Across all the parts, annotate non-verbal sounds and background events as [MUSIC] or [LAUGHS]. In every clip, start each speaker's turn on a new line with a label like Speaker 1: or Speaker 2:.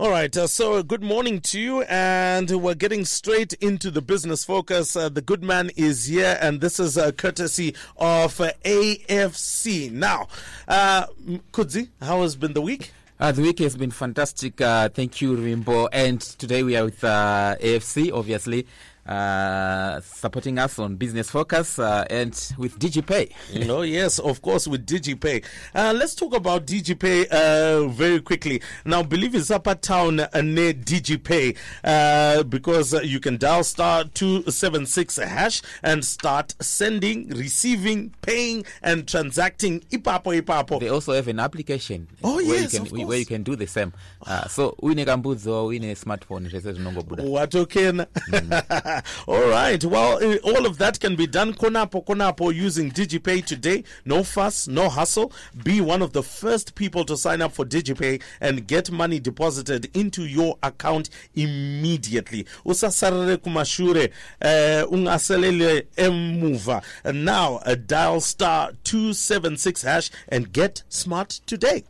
Speaker 1: All right, uh, so good morning to you, and we're getting straight into the business focus. Uh, the good man is here, and this is uh, courtesy of uh, AFC. Now, uh, Kudzi, how has been the week?
Speaker 2: Uh, the week has been fantastic. Uh, thank you, Rimbo. And today we are with uh, AFC, obviously, uh, supporting us on Business Focus uh, and with DigiPay.
Speaker 1: you know, yes, of course, with DigiPay. Uh, let's talk about DigiPay uh, very quickly. Now, believe it's Upper Town uh, near DigiPay uh, because uh, you can dial star 276 hash and start sending, receiving, paying, and transacting. Ipapo, ipapo.
Speaker 2: They also have an application
Speaker 1: Oh,
Speaker 2: where,
Speaker 1: yes,
Speaker 2: you can, where you can do the same. Uh, so, uine kambudzo, uine smartphone, zvese zvinongobuda. [LAUGHS] [LAUGHS]
Speaker 1: All right. Well, uh, all of that can be done konapo konapo using DigiPay today. No fuss, no hustle. Be one of the first people to sign up for DigiPay and get money deposited into your account immediately. Usasarere kumashure, uh, ungaselele emuva. Now, uh, dial star 276 hash and get smart today.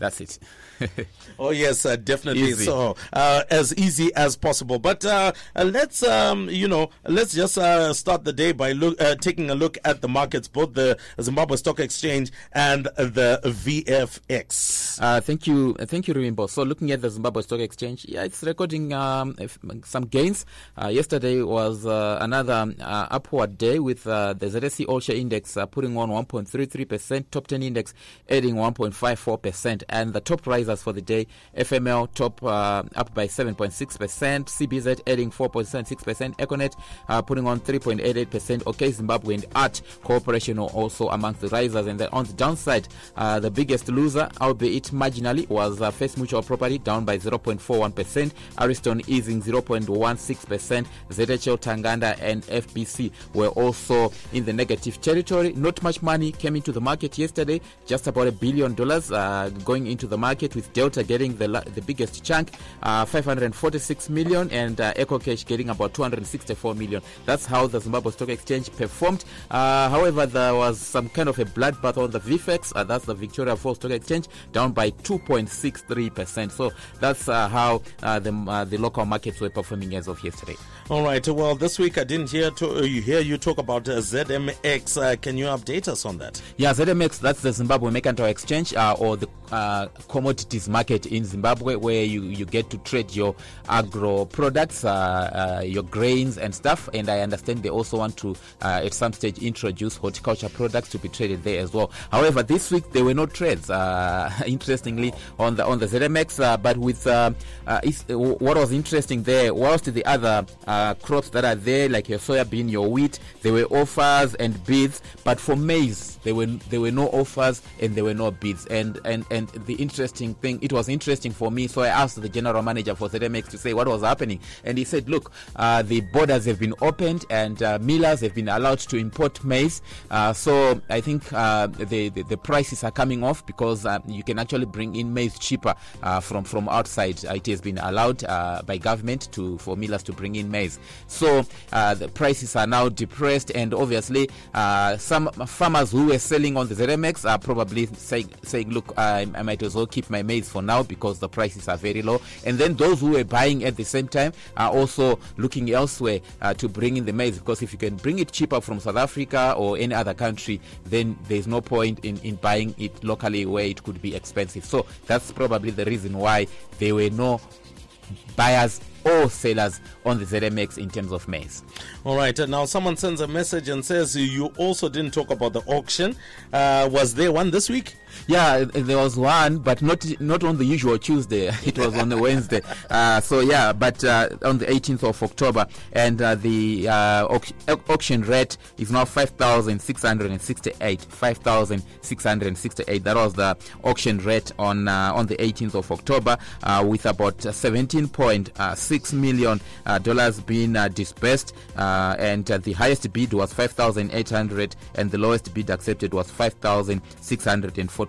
Speaker 2: That's it. [LAUGHS]
Speaker 1: Oh yes, uh, definitely.
Speaker 2: Easy.
Speaker 1: So uh, as easy as possible. But uh, uh, let's um, you know let's just uh, start the day by look, uh, taking a look at the markets, both the Zimbabwe Stock Exchange and the VFEX.
Speaker 2: Uh, thank you, thank you, Rimbo. So, looking at the Zimbabwe Stock Exchange, yeah, it's recording um, some gains. Uh, yesterday was uh, another upward day with uh, the ZSE All Share Index uh, putting on 1.33 percent, top 10 index adding 1.54 percent, and the top risers for the day: FML top uh, up by 7.6 percent, CBZ adding 4.76 percent, Econet uh, putting on 3.88 percent. OK Zimbabwe and Art Corporation are also amongst the risers, and then on the downside, uh, the biggest loser, albeit marginally, was uh, First Mutual Property down by 0.41 percent, Ariston easing 0.16 percent, ZHL Tanganda and FBC were also in the negative territory. Not much money came into the market yesterday, just about a billion dollars uh, going into the market, with Delta getting the la- the biggest chunk, uh, 546 million, and uh, EcoCash getting about 264 million. That's how the Zimbabwe Stock Exchange performed. Uh, however, there was some kind of a bloodbath on the VFEX, uh, that's the Victoria Falls Stock Exchange, down by 2.63 percent. So that's uh, how uh, the uh, the local markets were performing as of yesterday.
Speaker 1: All right. Well, this week I didn't hear to, uh, you hear you talk about uh, ZMX. Uh, can you update us on that?
Speaker 2: Yeah, ZMX, that's the Zimbabwe Mercantile Exchange uh, or the uh, commodities market in Zimbabwe where you, you get to trade your agro products, uh, uh, your grains and stuff. And I understand they also want to, uh, at some stage, introduce horticulture products to be traded there as well. However, this week there were no trades, [LAUGHS] interestingly, on the on the ZMX. But with what was interesting there, whilst the other crops that are there, like your soybean, your wheat, there were offers and bids. But for maize, there were there were no offers and there were no bids. And and and the interesting thing, it was interesting for me. So I asked the general manager for ZMX to say what was happening, and he said, "Look, uh, the borders have been opened and uh, millers have been allowed to import maize. Uh, so I think uh, the, the the prices are coming off because uh, you can actually bring in maize cheaper uh, from from outside. It has been allowed by government to for millers to bring in maize. So the prices are now depressed, and obviously some farmers who were selling on the ZMX are probably saying, saying "Look, I, I might as well keep my maize for now because the prices are very low." And then those who were buying at the same time are also looking elsewhere uh, to bring in the maize because if you can bring it cheaper from South Africa or any other country, then there's no point in, in buying it locally where it could be expensive. So that's probably the reason why there were no buyers or sellers on the ZMX in terms of maize.
Speaker 1: All right. Uh, now, someone sends a message and says you also didn't talk about the auction. Uh, was there one this week?
Speaker 2: Yeah, there was one, but not not on the usual Tuesday. [LAUGHS] It was on the Wednesday. Uh, so yeah, but uh, on the 18th of October, and uh, the uh, au- auction rate is now 5,668. 5,668. That was the auction rate on uh, on the 18th of October, uh, with about 17.6 six million dollars being dispersed, and the highest bid was five thousand eight hundred, and the lowest bid accepted was five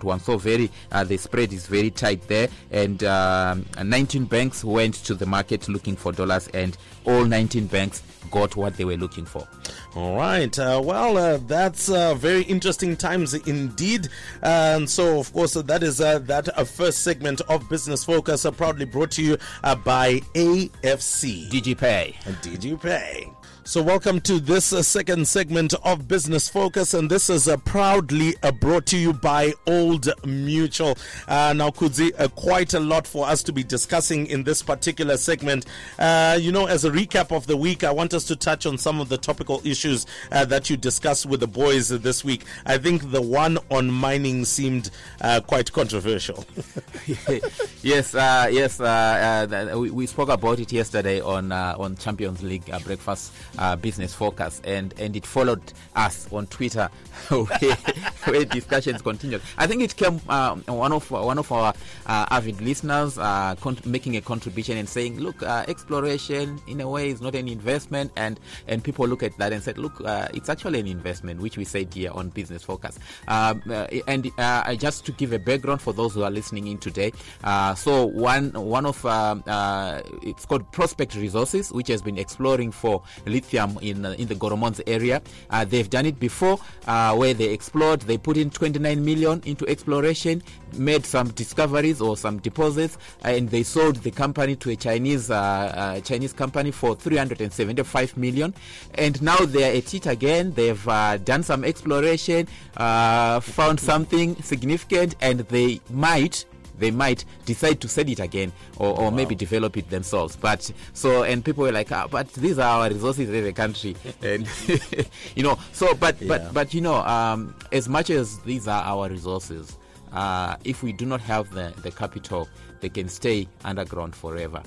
Speaker 2: thousand six hundred and forty-one. So very uh, the spread is very tight there, and um, 19 banks went to the market looking for dollars, and all 19 banks got what they were looking for.
Speaker 1: All right. Uh, well, uh, that's uh, very interesting times indeed. And so, of course, uh, that is uh, that uh, first segment of Business Focus, uh, proudly brought to you uh, by AFC.
Speaker 2: DigiPay.
Speaker 1: Did you pay? So, welcome to this uh, second segment of Business Focus, and this is uh, proudly uh, brought to you by Old Mutual. Uh, now, Kudzi, uh, quite a lot for us to be discussing in this particular segment. Uh, you know, as a recap of the week, I want us to touch on some of the topical issues that you discussed with the boys this week. I think the one on mining seemed quite controversial. [LAUGHS]
Speaker 2: yes, yes. We, we spoke about it yesterday on on Champions League breakfast uh, business focus, and and it followed us on Twitter, [LAUGHS] where, where discussions continued. I think it came um, one of one of our uh, avid listeners uh, con- making a contribution and saying, look, uh, exploration in a way is not an investment, and and people look at that and said, look, uh, it's actually an investment, which we said here on Business Focus. Um, uh, and just to give a background for those who are listening in today, so one one of um, it's called Prospect Resources, which has been exploring for lithium in uh, in the Goromonzi area. Uh, they've done it before, uh, where they explored. They put in 29 million into exploration, made some discoveries or some deposits, and they sold the company to a Chinese Chinese company for 375 million. And now they are at it again. They've done some exploration, found something significant, and they might they might decide to sell it again or, or maybe develop it themselves. But so and people were like ah, but these are our resources as a country. [LAUGHS] And [LAUGHS] you know so but
Speaker 1: Yeah.
Speaker 2: but but you know um, as much as these are our resources uh, if we do not have the, the capital they can stay underground forever.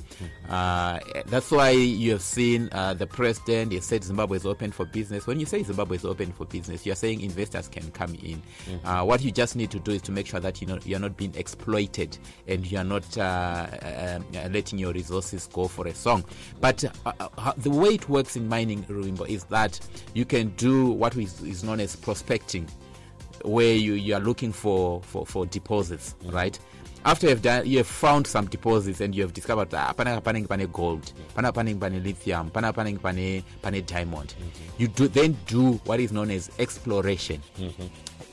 Speaker 2: Uh, that's why you have seen uh, the president he said zimbabwe is open for business. When you say zimbabwe is open for business you're saying investors can come in. Uh, what you just need to do is to make sure that you know you're not being exploited and you're not uh, uh, letting your resources go for a song. But the way it works in mining Ruimbo, is that you can do what is, is known as prospecting where you, you are looking for, for, for deposits, right? After you've done, you have found some deposits and you have discovered ah, pana panenge pane gold, pana panenge pane lithium, pana panenge pane pane diamond. You do then do what is known as exploration.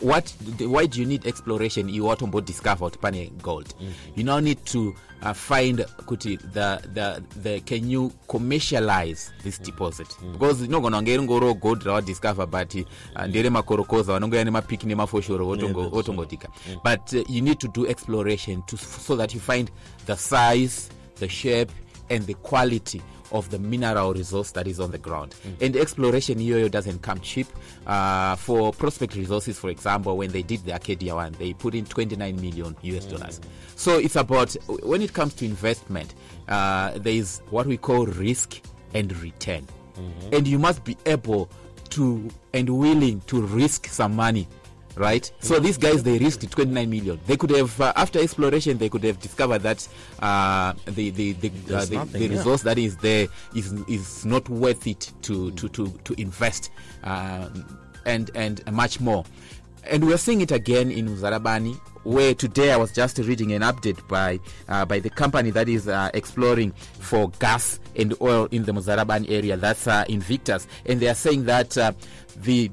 Speaker 2: What? Why do you need exploration? You want to discover kuti pane gold. You now need to uh, find kuti the the the can you commercialize this deposit because inogona kunge ringoro gold rawadiscover but uh, ndere makorokoza vanongoya nemapiki nemafoshoro votongo- votongotika but uh, you need to do exploration to, so that you find the size the shape and the quality of the mineral resource that is on the ground. And exploration here doesn't come cheap. Uh, for prospect resources, for example, when they did the Arcadia one, they put in 29 million US dollars. So it's about, when it comes to investment, uh, there is what we call risk and return. And you must be able to and willing to risk some money right? So these guys they risked 29 million. They could have uh, after exploration they could have discovered that uh, the the the, uh, the,
Speaker 1: nothing,
Speaker 2: the
Speaker 1: yeah.
Speaker 2: resource that is there is is not worth it to to to, to invest um, and and much more. And we're seeing it again in Muzarabani where today I was just reading an update by uh, by the company that is uh, exploring for gas and oil in the Muzarabani area. That's uh, Invictus. And they are saying that uh, the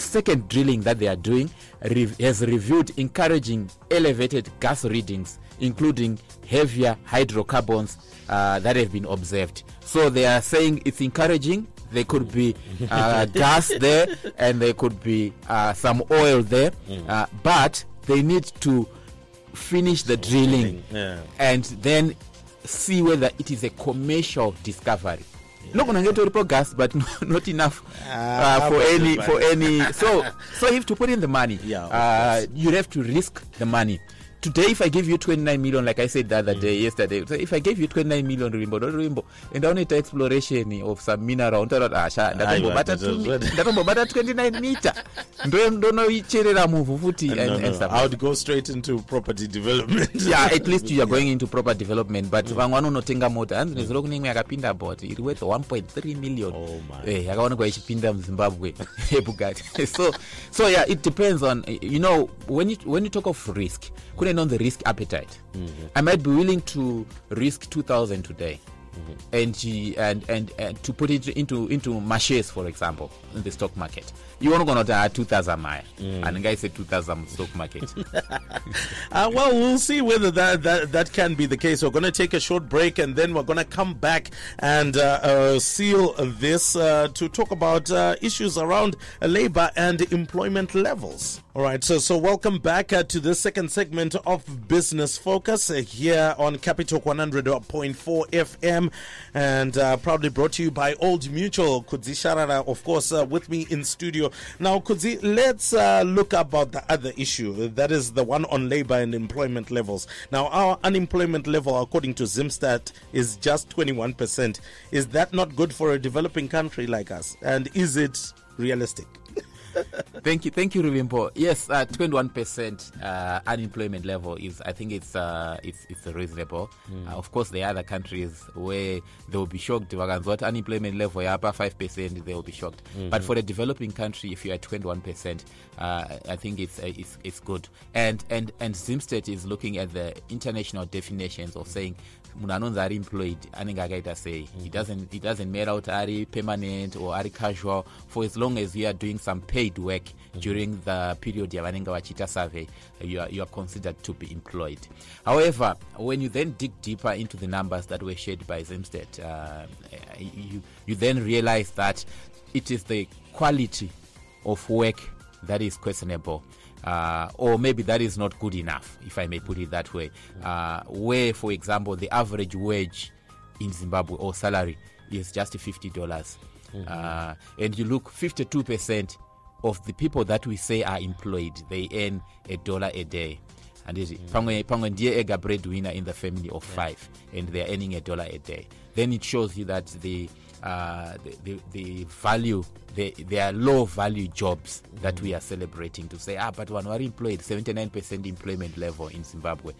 Speaker 2: second drilling that they are doing re- has revealed encouraging elevated gas readings, including heavier hydrocarbons uh, that have been observed. So they are saying it's encouraging. There could be uh, [LAUGHS] gas there and there could be uh, some oil there, uh, but they need to finish the drilling
Speaker 1: Yeah.
Speaker 2: and then see whether it is a commercial discovery. Nogona nge toripo gas but [LAUGHS] no- not enough
Speaker 1: Ah,
Speaker 2: uh, for any for any so [LAUGHS] so you have to put in the money
Speaker 1: Yeah,
Speaker 2: uh, you have to risk the money today if i give you 29 million like i said the other day mm. yesterday so if i gave you 29 million rimbo rimbo and unoita exploration of some mineral asha ah, ndatombobata
Speaker 1: Aiwa,
Speaker 2: two-
Speaker 1: that's-
Speaker 2: ndatombobata 29 meter. Ndo- ndonoicherera muvhu futi and- and stuff.
Speaker 1: I would go straight into property development. [LAUGHS]
Speaker 2: yeah at least you are going into proper development but mm. vamwe vanonotenga mota hanzi nezuro kune imwe yakapinda bot iri worth 1.3 million.
Speaker 1: Oh, my.
Speaker 2: Eh, yakaonekwa ichipinda muzimbabwe [LAUGHS] ebugati [LAUGHS] so so yeah it depends on you know when you, when you talk of risk kune inonzi risk appetite. Mm-hmm. I might be willing to risk 2000 today and, she- and, and, and to put it into, into shares for example in the stock market. You want to ha 2000 miles and the guy said 2000 stock market. [LAUGHS]
Speaker 1: Uh, well, we'll see whether that, that that can be the case. We're going to take a short break and then we're going to come back and uh, uh, seal this uh, to talk about uh, issues around labor and employment levels. All right, so so welcome back uh, to the second segment of Business Focus uh, here on Capital 100.4 FM and uh, proudly brought to you by Old Mutual. Kudzi Sharara, of course, uh, with me in studio. Now, Kudzi, let's uh, look about the other issue. That is the one on labor and employment levels. Now, our unemployment level, according to Zimstat, is just 21%. Is that not good for a developing country like us? And is it realistic? [LAUGHS]
Speaker 2: thank you thank you rivimpo yes uh, 21% uh, unemployment level is i think it's uh, it's, it's reasonable. Uh, of course there are other countries where they will be shocked kuti unemployment level yapa 5% they will be shocked. But for a developing country if you are 21% uh, i think it's, uh, it's it's good. And and and zimstat is looking at the international definitions of saying munhu anonzi ari employed anenge akaita sei. It doesn't it doesn't matter kuti ari permanent or ari casual for as long as you are doing some paid work during the period yavanenge vachiita survey you are, you are considered to be employed. However when you then dig deeper into the numbers that were shared by zimstat uh, you, you then realize that it is the quality of work that is questionable uh, or maybe that is not good enough if i may put it that way. Uh, where for example the average wage in zimbabwe or salary is just $50. Uh, and you look 52% of the people that we say are employed they earn a dollar a day handiti pamwe pamwe ndiye ega breadwinner in the family of five and they are earning a dollar a day. Then it shows you that the uh, the, the, the value the, there are low value jobs that we are celebrating to say ah but vanhu vari employed 79% employment level in zimbabwe.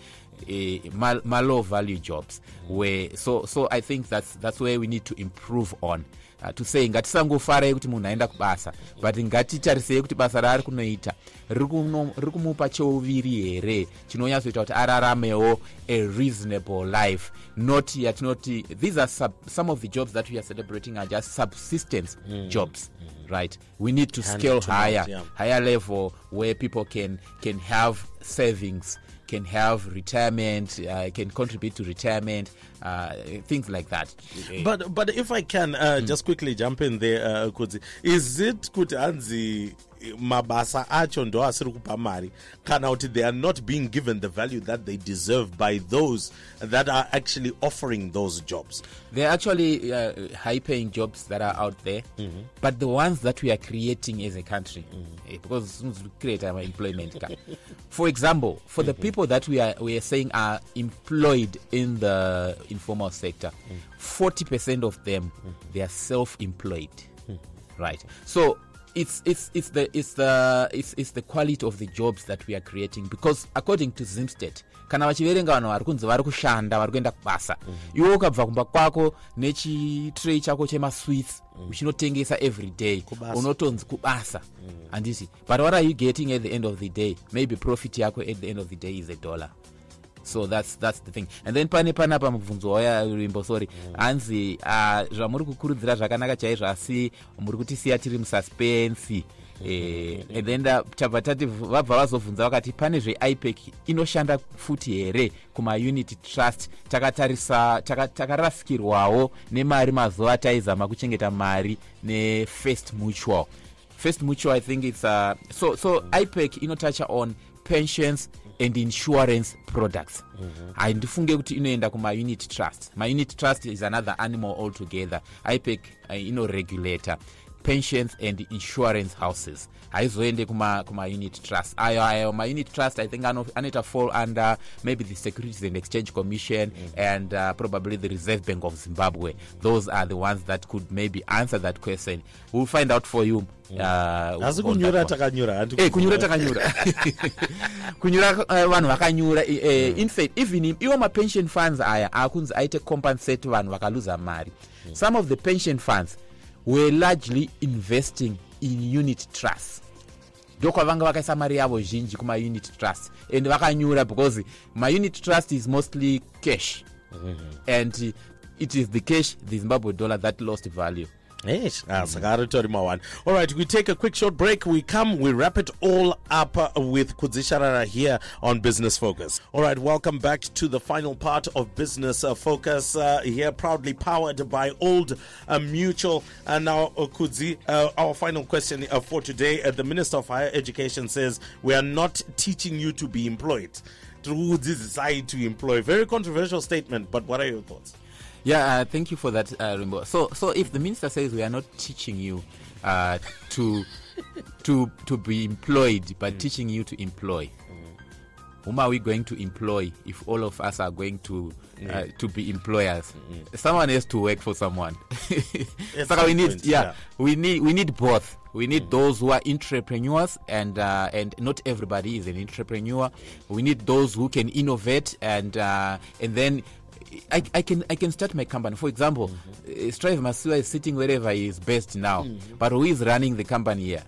Speaker 2: Eh, ma, ma low value jobs where so so i think that's that's where we need to improve on. Uh, to say ngatisangofarai kuti munhu aenda kubasa but ngatitarisei kuti basa raari kunoita riri kumupa cheuviri here? Chinonyatsoita kuti araramewo a reasonable life. Not yatinoti these are sub, some of the jobs that we are celebrating are just subsistence jobs right? We need to
Speaker 1: Hand
Speaker 2: scale
Speaker 1: to
Speaker 2: higher
Speaker 1: yeah.
Speaker 2: higher level where people can can have savings can have retirement uh, can contribute to retirement uh, things like that. Eh,
Speaker 1: But but if I can uh, just quickly jump in there, uh, Kudzi, is it kuti hanzi mabasa acho ndo asiri kupa mari. Kana kuti they are not being given the value that they deserve by those that are actually offering those jobs.
Speaker 2: There are actually uh, high paying jobs that are out there, mhm. but the ones that we are creating as a country, mhm. eh, because as soon as we create our employment. [LAUGHS] For example, for the mhm. people that we are we are saying are employed in the informal sector, mm. 40% of them mm-hmm. they are self-employed. Mm. Right. So it's it's it's the it's the it's, it's the quality of the jobs that we are creating because according to Zimstat kana vachiverenga vanhu vari kunzi vari kushanda vari kuenda kubasa iwe ukabva kumba kwako nechitray chako chemasweets uchinotengesa every day unotonzi kubasa. Handiti but what are you getting at the end of the day? Maybe profit yako at the end of the day is a dollar so that's that's the thing. And then pane panapa mubvunzo waya rimbo sorry. Hanzi uh, zvamuri kukurudzira zvakanaka chaizvo asi muri kutisiya tiri mususpensi Eh, and then tabva tati vabva vazobvunza vakati pane zveipec inoshanda futi here kumaunity trust? Takatarisa taka- takarasikirwawo nemari mazuva ataizama kuchengeta mari nefirst mutual. First mutual i think it's uh, so so ipec inotacha on pensions and insurance products. Handifunge kuti inoenda kumaunit trust. Maunit trust is another animal altogether. Ipec uh, inoregulator pensions and insurance houses. Haizoende kuma, kuma unit trust. Ayo ayo maunit trust i think ano- anoita fall under maybe the securities and exchange commission and uh, probably the reserve bank of zimbabwe. Those are the ones that could maybe answer that question. We'll find out for you uh,
Speaker 1: asi
Speaker 2: on that
Speaker 1: kunyura takanyura
Speaker 2: Eh, kunyura takanyura. [LAUGHS] [LAUGHS] Kunyura uh, vanhu vakanyura eh, eh, in fact even iwo mapension funds aya akunzi aite compensate vanhu vakaluza mari. Some of the pension funds were largely investing in unit trust ndokwavanga vakaisa mari yavo zhinji kumaunit trust and vakanyura because maunit trust is mostly cash. And uh, it is the cash the zimbabwe dollar that lost value
Speaker 1: Eish, ah, saka aritori mawan all right we take a quick short break. We come we wrap it all up uh, with kudzisharara here on business focus. All right welcome back to the final part of business uh, focus uh, here proudly powered by old uh, mutual. And now uh, kudzi uh, our final question uh, for today. Uh, the minister of higher education says we are not teaching you to be employed. To decide to employ. Very controversial statement but what are your thoughts
Speaker 2: Yeah, uh, thank you for that, uh, Rimbo. So, so if the minister says we are not teaching you uh, to to to be employed, but teaching you to employ, whom are we going to employ if all of us are going to uh, to be employers? Someone has to work for someone. [LAUGHS] So we need,
Speaker 1: point,
Speaker 2: yeah,
Speaker 1: yeah.
Speaker 2: we need we need both. We need those who are entrepreneurs, and uh, and not everybody is an entrepreneur. We need those who can innovate, and uh, and then I, I can I can start my company. For example,
Speaker 1: Mm-hmm.
Speaker 2: uh, Strive Masiyiwa is sitting wherever he is based now, but who is running the company here?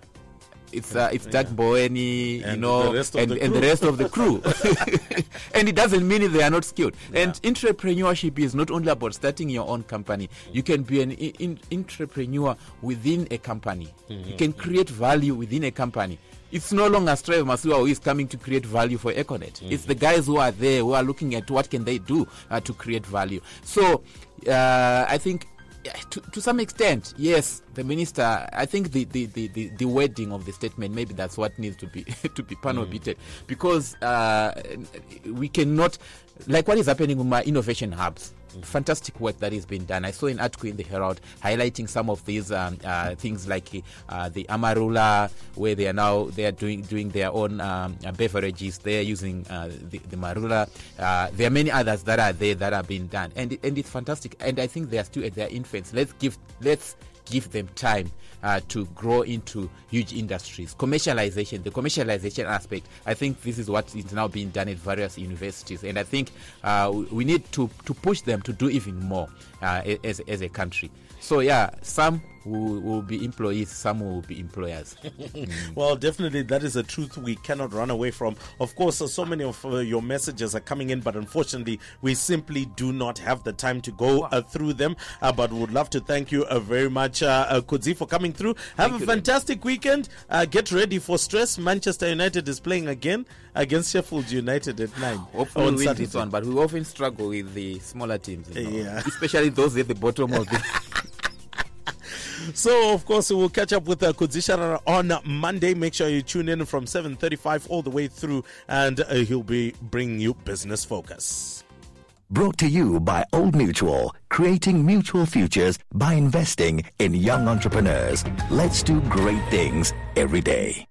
Speaker 2: It's uh, it's Doug Mboweni, you
Speaker 1: And
Speaker 2: know,
Speaker 1: the
Speaker 2: and,
Speaker 1: the
Speaker 2: and the rest of the crew. [LAUGHS] [LAUGHS] and it doesn't mean they are not skilled. And entrepreneurship is not only about starting your own company. You can be an in, in- entrepreneur within a company. You can create value within a company. It's no longer Strive Masiyiwa who is coming to create value for Econet. It's the guys who are there who are looking at what can they do uh, to create value. So uh, I think to, to some extent, yes, the minister. I think the, the, the, the, the wording of the statement maybe that's what needs to be [LAUGHS] to be panobited because uh, we cannot like what is happening with my innovation hubs. Fantastic work that is being done. I saw an article in the Herald highlighting some of these um, uh, things like uh, the Amarula, where they are now they are doing doing their own um, beverages. They are using uh, the, the Marula. Uh, there are many others that are there that are being done, and and it's fantastic. And I think they are still at their infants. Let's give let's give them time uh, to grow into huge industries. Commercialization, the commercialization aspect, I think this is what is now being done at various universities, and I think uh, we- need to, to push them to do even more uh, as, as a country. So yeah, some will, will be employees, some will be employers. [LAUGHS]
Speaker 1: Well, definitely, that is a truth we cannot run away from. Of course, uh, so many of uh, your messages are coming in, but unfortunately, we simply do not have the time to go uh, through them. Uh, but would love to thank you uh, very much, uh, uh, Kudzi, for coming through. Have
Speaker 2: Thank
Speaker 1: a fantastic weekend. Uh, get ready for stress. Manchester United is playing again against Sheffield United at 9.
Speaker 2: Hopefully,
Speaker 1: on
Speaker 2: we win this one, but we often struggle with the smaller teams, you know,
Speaker 1: Yeah.
Speaker 2: especially those at the bottom of the. [LAUGHS]
Speaker 1: So, of course, we will catch up with uh, Kudzishara on Monday. Make sure you tune in from 7.35 all the way through, and uh, he'll be bringing you Business Focus.
Speaker 3: Brought to you by Old Mutual, creating mutual futures by investing in young entrepreneurs. Let's do great things every day.